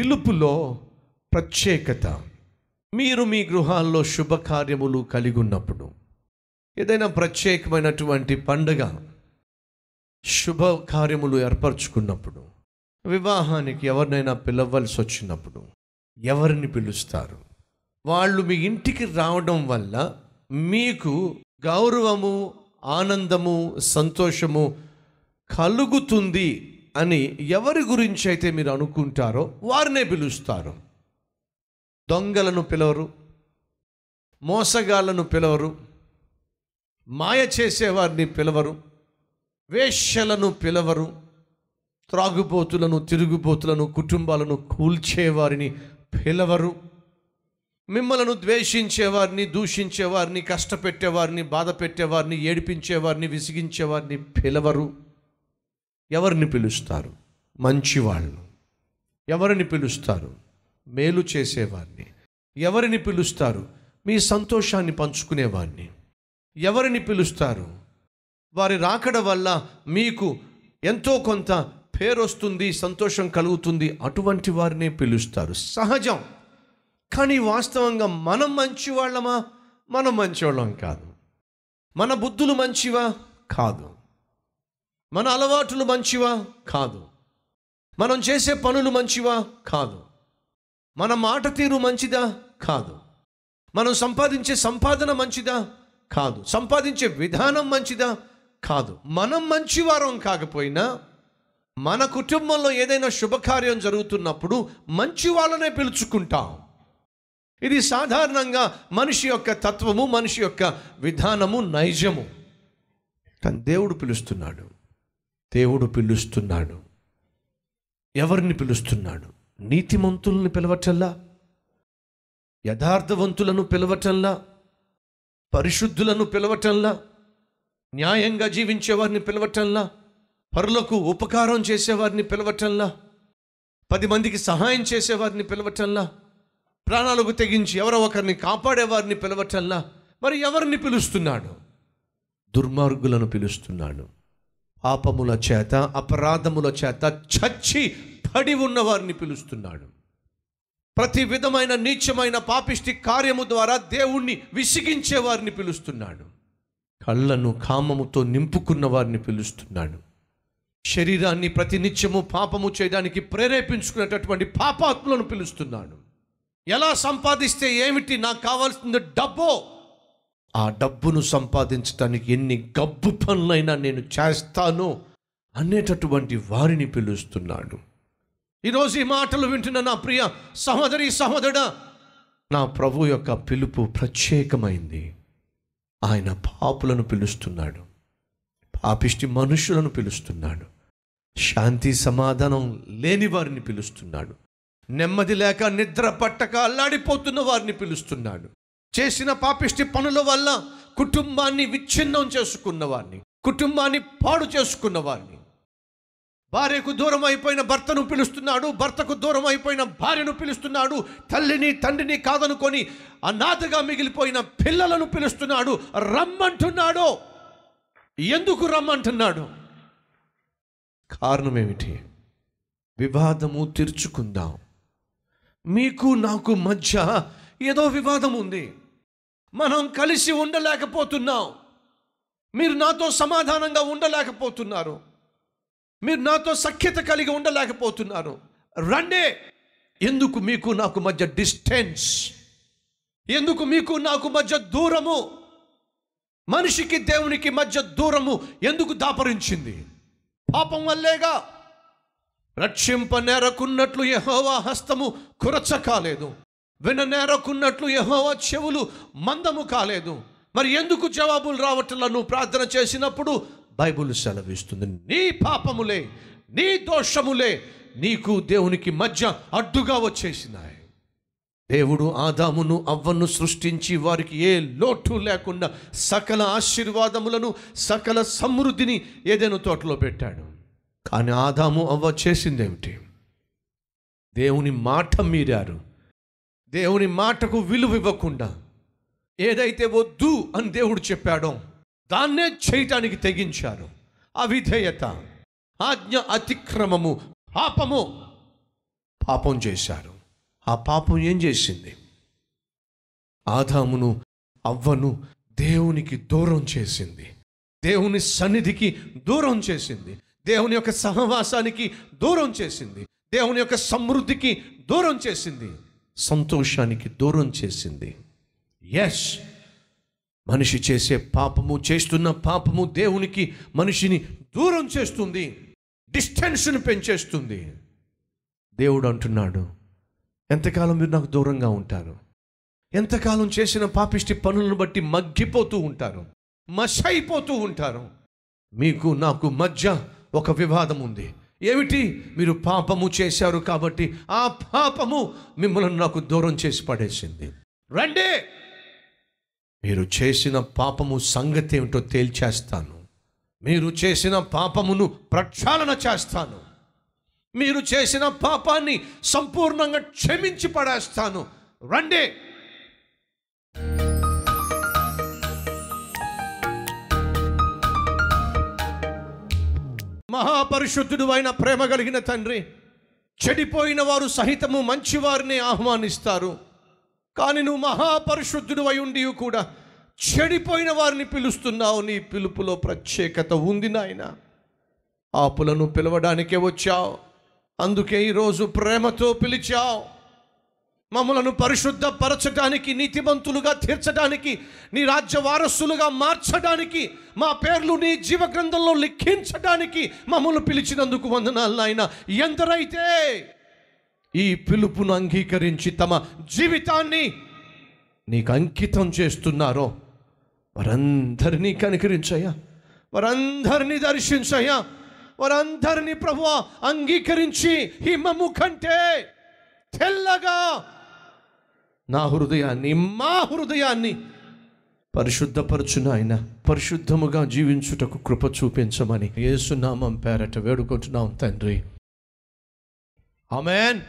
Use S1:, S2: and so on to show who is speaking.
S1: పిలుపులో ప్రత్యేకత. మీరు మీ గృహాల్లో శుభకార్యములు కలిగి ఉన్నప్పుడు ఏదైనా ప్రత్యేకమైనటువంటి పండుగ శుభకార్యములు ఏర్పరచుకున్నప్పుడు వివాహానికి ఎవరినైనా పిలవలసి వచ్చినప్పుడు ఎవరిని పిలుస్తారు? వాళ్ళు మీ ఇంటికి రావడం వల్ల మీకు గౌరవము ఆనందము సంతోషము కలుగుతుంది అని ఎవరి గురించి అయితే మీరు అనుకుంటారో వారినే పిలుస్తారు. దొంగలను పిలవరు మోసగాళ్ళను పిలవరు మాయ చేసేవారిని పిలవరు వేష్యలను పిలవరు త్రాగుబోతులను తిరుగుబోతులను కుటుంబాలను కూల్చేవారిని పిలవరు మిమ్మలను ద్వేషించేవారిని దూషించేవారిని కష్టపెట్టేవారిని బాధ పెట్టేవారిని ఏడిపించేవారిని విసిగించేవారిని పిలవరు. ఎవరిని పిలుస్తారు? మంచివాళ్ళు ఎవరిని పిలుస్తారు? మేలు చేసేవాడిని ఎవరిని పిలుస్తారు? మీ సంతోషాన్ని పంచుకునేవాడిని ఎవరిని పిలుస్తారు? వారి రాకడ వల్ల మీకు ఎంతో కొంత పేరొస్తుంది సంతోషం కలుగుతుంది అటువంటి వారినే పిలుస్తారు. సహజం. కానీ వాస్తవంగా మనం మంచివాళ్ళమా? మనం మంచివాళ్ళం కాదు. మన బుద్ధులు మంచివా? కాదు. మన అలవాట్లు మంచివా? కాదు. మనం చేసే పనులు మంచివా? కాదు. మన మాట తీరు మంచిదా? కాదు. మనం సంపాదించే సంపాదన మంచిదా? కాదు. సంపాదించే విధానం మంచిదా? కాదు. మనం మంచివారం కాకపోయినా మన కుటుంబంలో ఏదైనా శుభకార్యం జరుగుతున్నప్పుడు మంచి వాళ్ళనే పిలుచుకుంటాం. ఇది సాధారణంగా మనిషి యొక్క తత్వము మనిషి యొక్క విధానము నైజము. కానీ దేవుడు పిలుస్తున్నాడు. దేవుడు పిలుస్తున్నాడు. ఎవరిని పిలుస్తున్నాడు? నీతిమంతుల్ని పిలవటల్లా యథార్థవంతులను పిలవటంలా? పరిశుద్ధులను పిలవటంలా? న్యాయంగా జీవించేవారిని పిలవటంలా? పరులకు ఉపకారం చేసేవారిని పిలవటంలా? పది మందికి సహాయం చేసేవారిని పిలవటంలా? ప్రాణాలకు తెగించి ఎవరో ఒకరిని కాపాడేవారిని పిలవటంలా? మరి ఎవరిని పిలుస్తున్నాడు? దుర్మార్గులను పిలుస్తున్నాడు. పాపముల చేత అపరాధముల చేత చచ్చి పడి ఉన్న వారిని పిలుస్తున్నాడు. ప్రతి విధమైన నీచమైన పాపిష్టి కార్యము ద్వారా దేవుణ్ణి విసిగించే వారిని పిలుస్తున్నాడు. కళ్ళను కామముతో నింపుకున్న వారిని పిలుస్తున్నాడు. శరీరాన్ని ప్రతినిత్యము పాపము చేయడానికి ప్రేరేపించుకునేటటువంటి పాపాత్మలను పిలుస్తున్నాడు. ఎలా సంపాదిస్తే ఏమిటి? నాకు కావాల్సింది డబ్బో ఆ డబ్బును సంపాదించడానికి ఎన్ని గబ్బు పనులైనా నేను చేస్తాను అనేటటువంటి వారిని పిలుస్తున్నాడు. ఈరోజు ఈ మాటలు వింటున్న నా ప్రియ సహోదరి సహోదరుడా నా ప్రభు యొక్క పిలుపు ప్రత్యేకమైంది. ఆయన పాపులను పిలుస్తున్నాడు. పాపిష్టి మనుషులను పిలుస్తున్నాడు. శాంతి సమాధానం లేని వారిని పిలుస్తున్నాడు. నెమ్మది లేక నిద్ర పట్టక అల్లాడిపోతున్న వారిని పిలుస్తున్నాడు. చేసిన పాపిష్టి పనుల వల్ల కుటుంబాన్ని విచ్ఛిన్నం చేసుకున్నవాడిని కుటుంబాన్ని పాడు చేసుకున్నవాడిని భార్యకు దూరం అయిపోయిన భర్తను పిలుస్తున్నాడు భర్తకు దూరం అయిపోయిన భార్యను పిలుస్తున్నాడు తల్లిని తండ్రిని కాదనుకొని అనాథగా మిగిలిపోయిన పిల్లలను పిలుస్తున్నాడు. రమ్మంటున్నాడు. ఎందుకు రమ్మంటున్నాడు? కారణం ఏమిటి వివాదము తీర్చుకుందాం. మీకు నాకు మధ్య ఏదో వివాదం ఉంది. మనం కలిసి ఉండలేకపోతున్నాం. మీరు నాతో సమాధానంగా ఉండలేకపోతున్నారు. మీరు నాతో సఖ్యత కలిగి ఉండలేకపోతున్నారు. రండే! ఎందుకు మీకు నాకు మధ్య డిస్టెన్స్? ఎందుకు మీకు నాకు మధ్య దూరము? మనిషికి దేవునికి మధ్య దూరము ఎందుకు దాపరించింది? పాపం వల్లేగా! రక్షింప నేరకున్నట్లు యహోవా హస్తము కురచ కాలేదు విన నేరకున్నట్లు యహోవా చెవులు మందము కాలేదు. మరి ఎందుకు జవాబులు రావట్లా నువ్వు ప్రార్థన చేసినప్పుడు? బైబుల్ సెలవిస్తుంది నీ పాపములే నీ దోషములే నీకు దేవునికి మధ్య అడ్డుగా వచ్చేసినాయి. దేవుడు ఆదామును అవ్వను సృష్టించి వారికి ఏ లోటు లేకుండా సకల ఆశీర్వాదములను సకల సమృద్ధిని ఏదైనా తోటలో పెట్టాడు. కానీ ఆదాము అవ్వ చేసిందేమిటి? దేవుని మాట మీరారు. దేవుని మాటకు విలువ ఇవ్వకుండా ఏదైతే వద్దు అని దేవుడు చెప్పాడో దాన్నే చేయటానికి తెగించారు. అవిధేయత ఆజ్ఞ అతిక్రమము పాపము పాపం చేశారు. ఆ పాపం ఏం చేసింది? ఆదామును అవ్వను దేవునికి దూరం చేసింది. దేవుని సన్నిధికి దూరం చేసింది. దేవుని యొక్క సహవాసానికి దూరం చేసింది. దేవుని యొక్క సమృద్ధికి దూరం చేసింది. సంతోషానికి దూరం చేసింది. ఎస్ మనిషి చేసే పాపము చేస్తున్న పాపము దేవునికి మనిషిని దూరం చేస్తుంది డిస్టెన్స్ని పెంచేస్తుంది. దేవుడు అంటున్నాడు ఎంతకాలం మీరు నాకు దూరంగా ఉంటారు? ఎంతకాలం చేసిన పాపిష్టి పనులను బట్టి మగ్గిపోతూ ఉంటారు మషైపోతూ ఉంటారు? మీకు నాకు మధ్య ఒక వివాదం ఉంది. ఏమిటి? మీరు పాపము చేశారు కాబట్టి ఆ పాపము మిమ్మల్ని నాకు దూరం చేసి పడేసింది. రండి! మీరు చేసిన పాపము సంగతి ఏమిటో తేల్చేస్తాను. మీరు చేసిన పాపమును ప్రక్షాళన చేస్తాను. మీరు చేసిన పాపాన్ని సంపూర్ణంగా క్షమించి పడేస్తాను. రండి! మహాపరిశుద్ధుడు అయిన ప్రేమ కలిగిన తండ్రి చెడిపోయిన వారు సహితము మంచివారిని ఆహ్వానిస్తారు. కానీ నువ్వు మహాపరిశుద్ధుడు అయి ఉండి కూడా చెడిపోయిన వారిని పిలుస్తున్నావు. నీ పిలుపులో ప్రత్యేకత ఉంది నాయన. ఆపులను పిలవడానికే వచ్చావు. అందుకే ఈరోజు ప్రేమతో పిలిచావు. మమ్మలను పరిశుద్ధపరచడానికి నీతిమంతులుగా తీర్చడానికి నీ రాజ్య వారసులుగా మార్చడానికి మా పేర్లు నీ జీవ గ్రంథంలో లిఖించడానికి మమ్మల్ని పిలిచినందుకు వందనాలు నాయన. ఎందరైతే ఈ పిలుపును అంగీకరించి తమ జీవితాన్ని నీకు అంకితం చేస్తున్నారో వారందరినీ కనికరించయ్యా. వారందరినీ దర్శించయ్యా. వారందరినీ ప్రభు అంగీకరించి హిమము కంటే తెల్లగా నా హృదయాన్ని మా హృదయాన్ని పరిశుద్ధపరచున నాయన. పరిశుద్ధముగా జీవించుటకు కృప చూపించమని ఏసునామం పేరట వేడుకుంటున్నాం తండ్రి. ఆమెన్.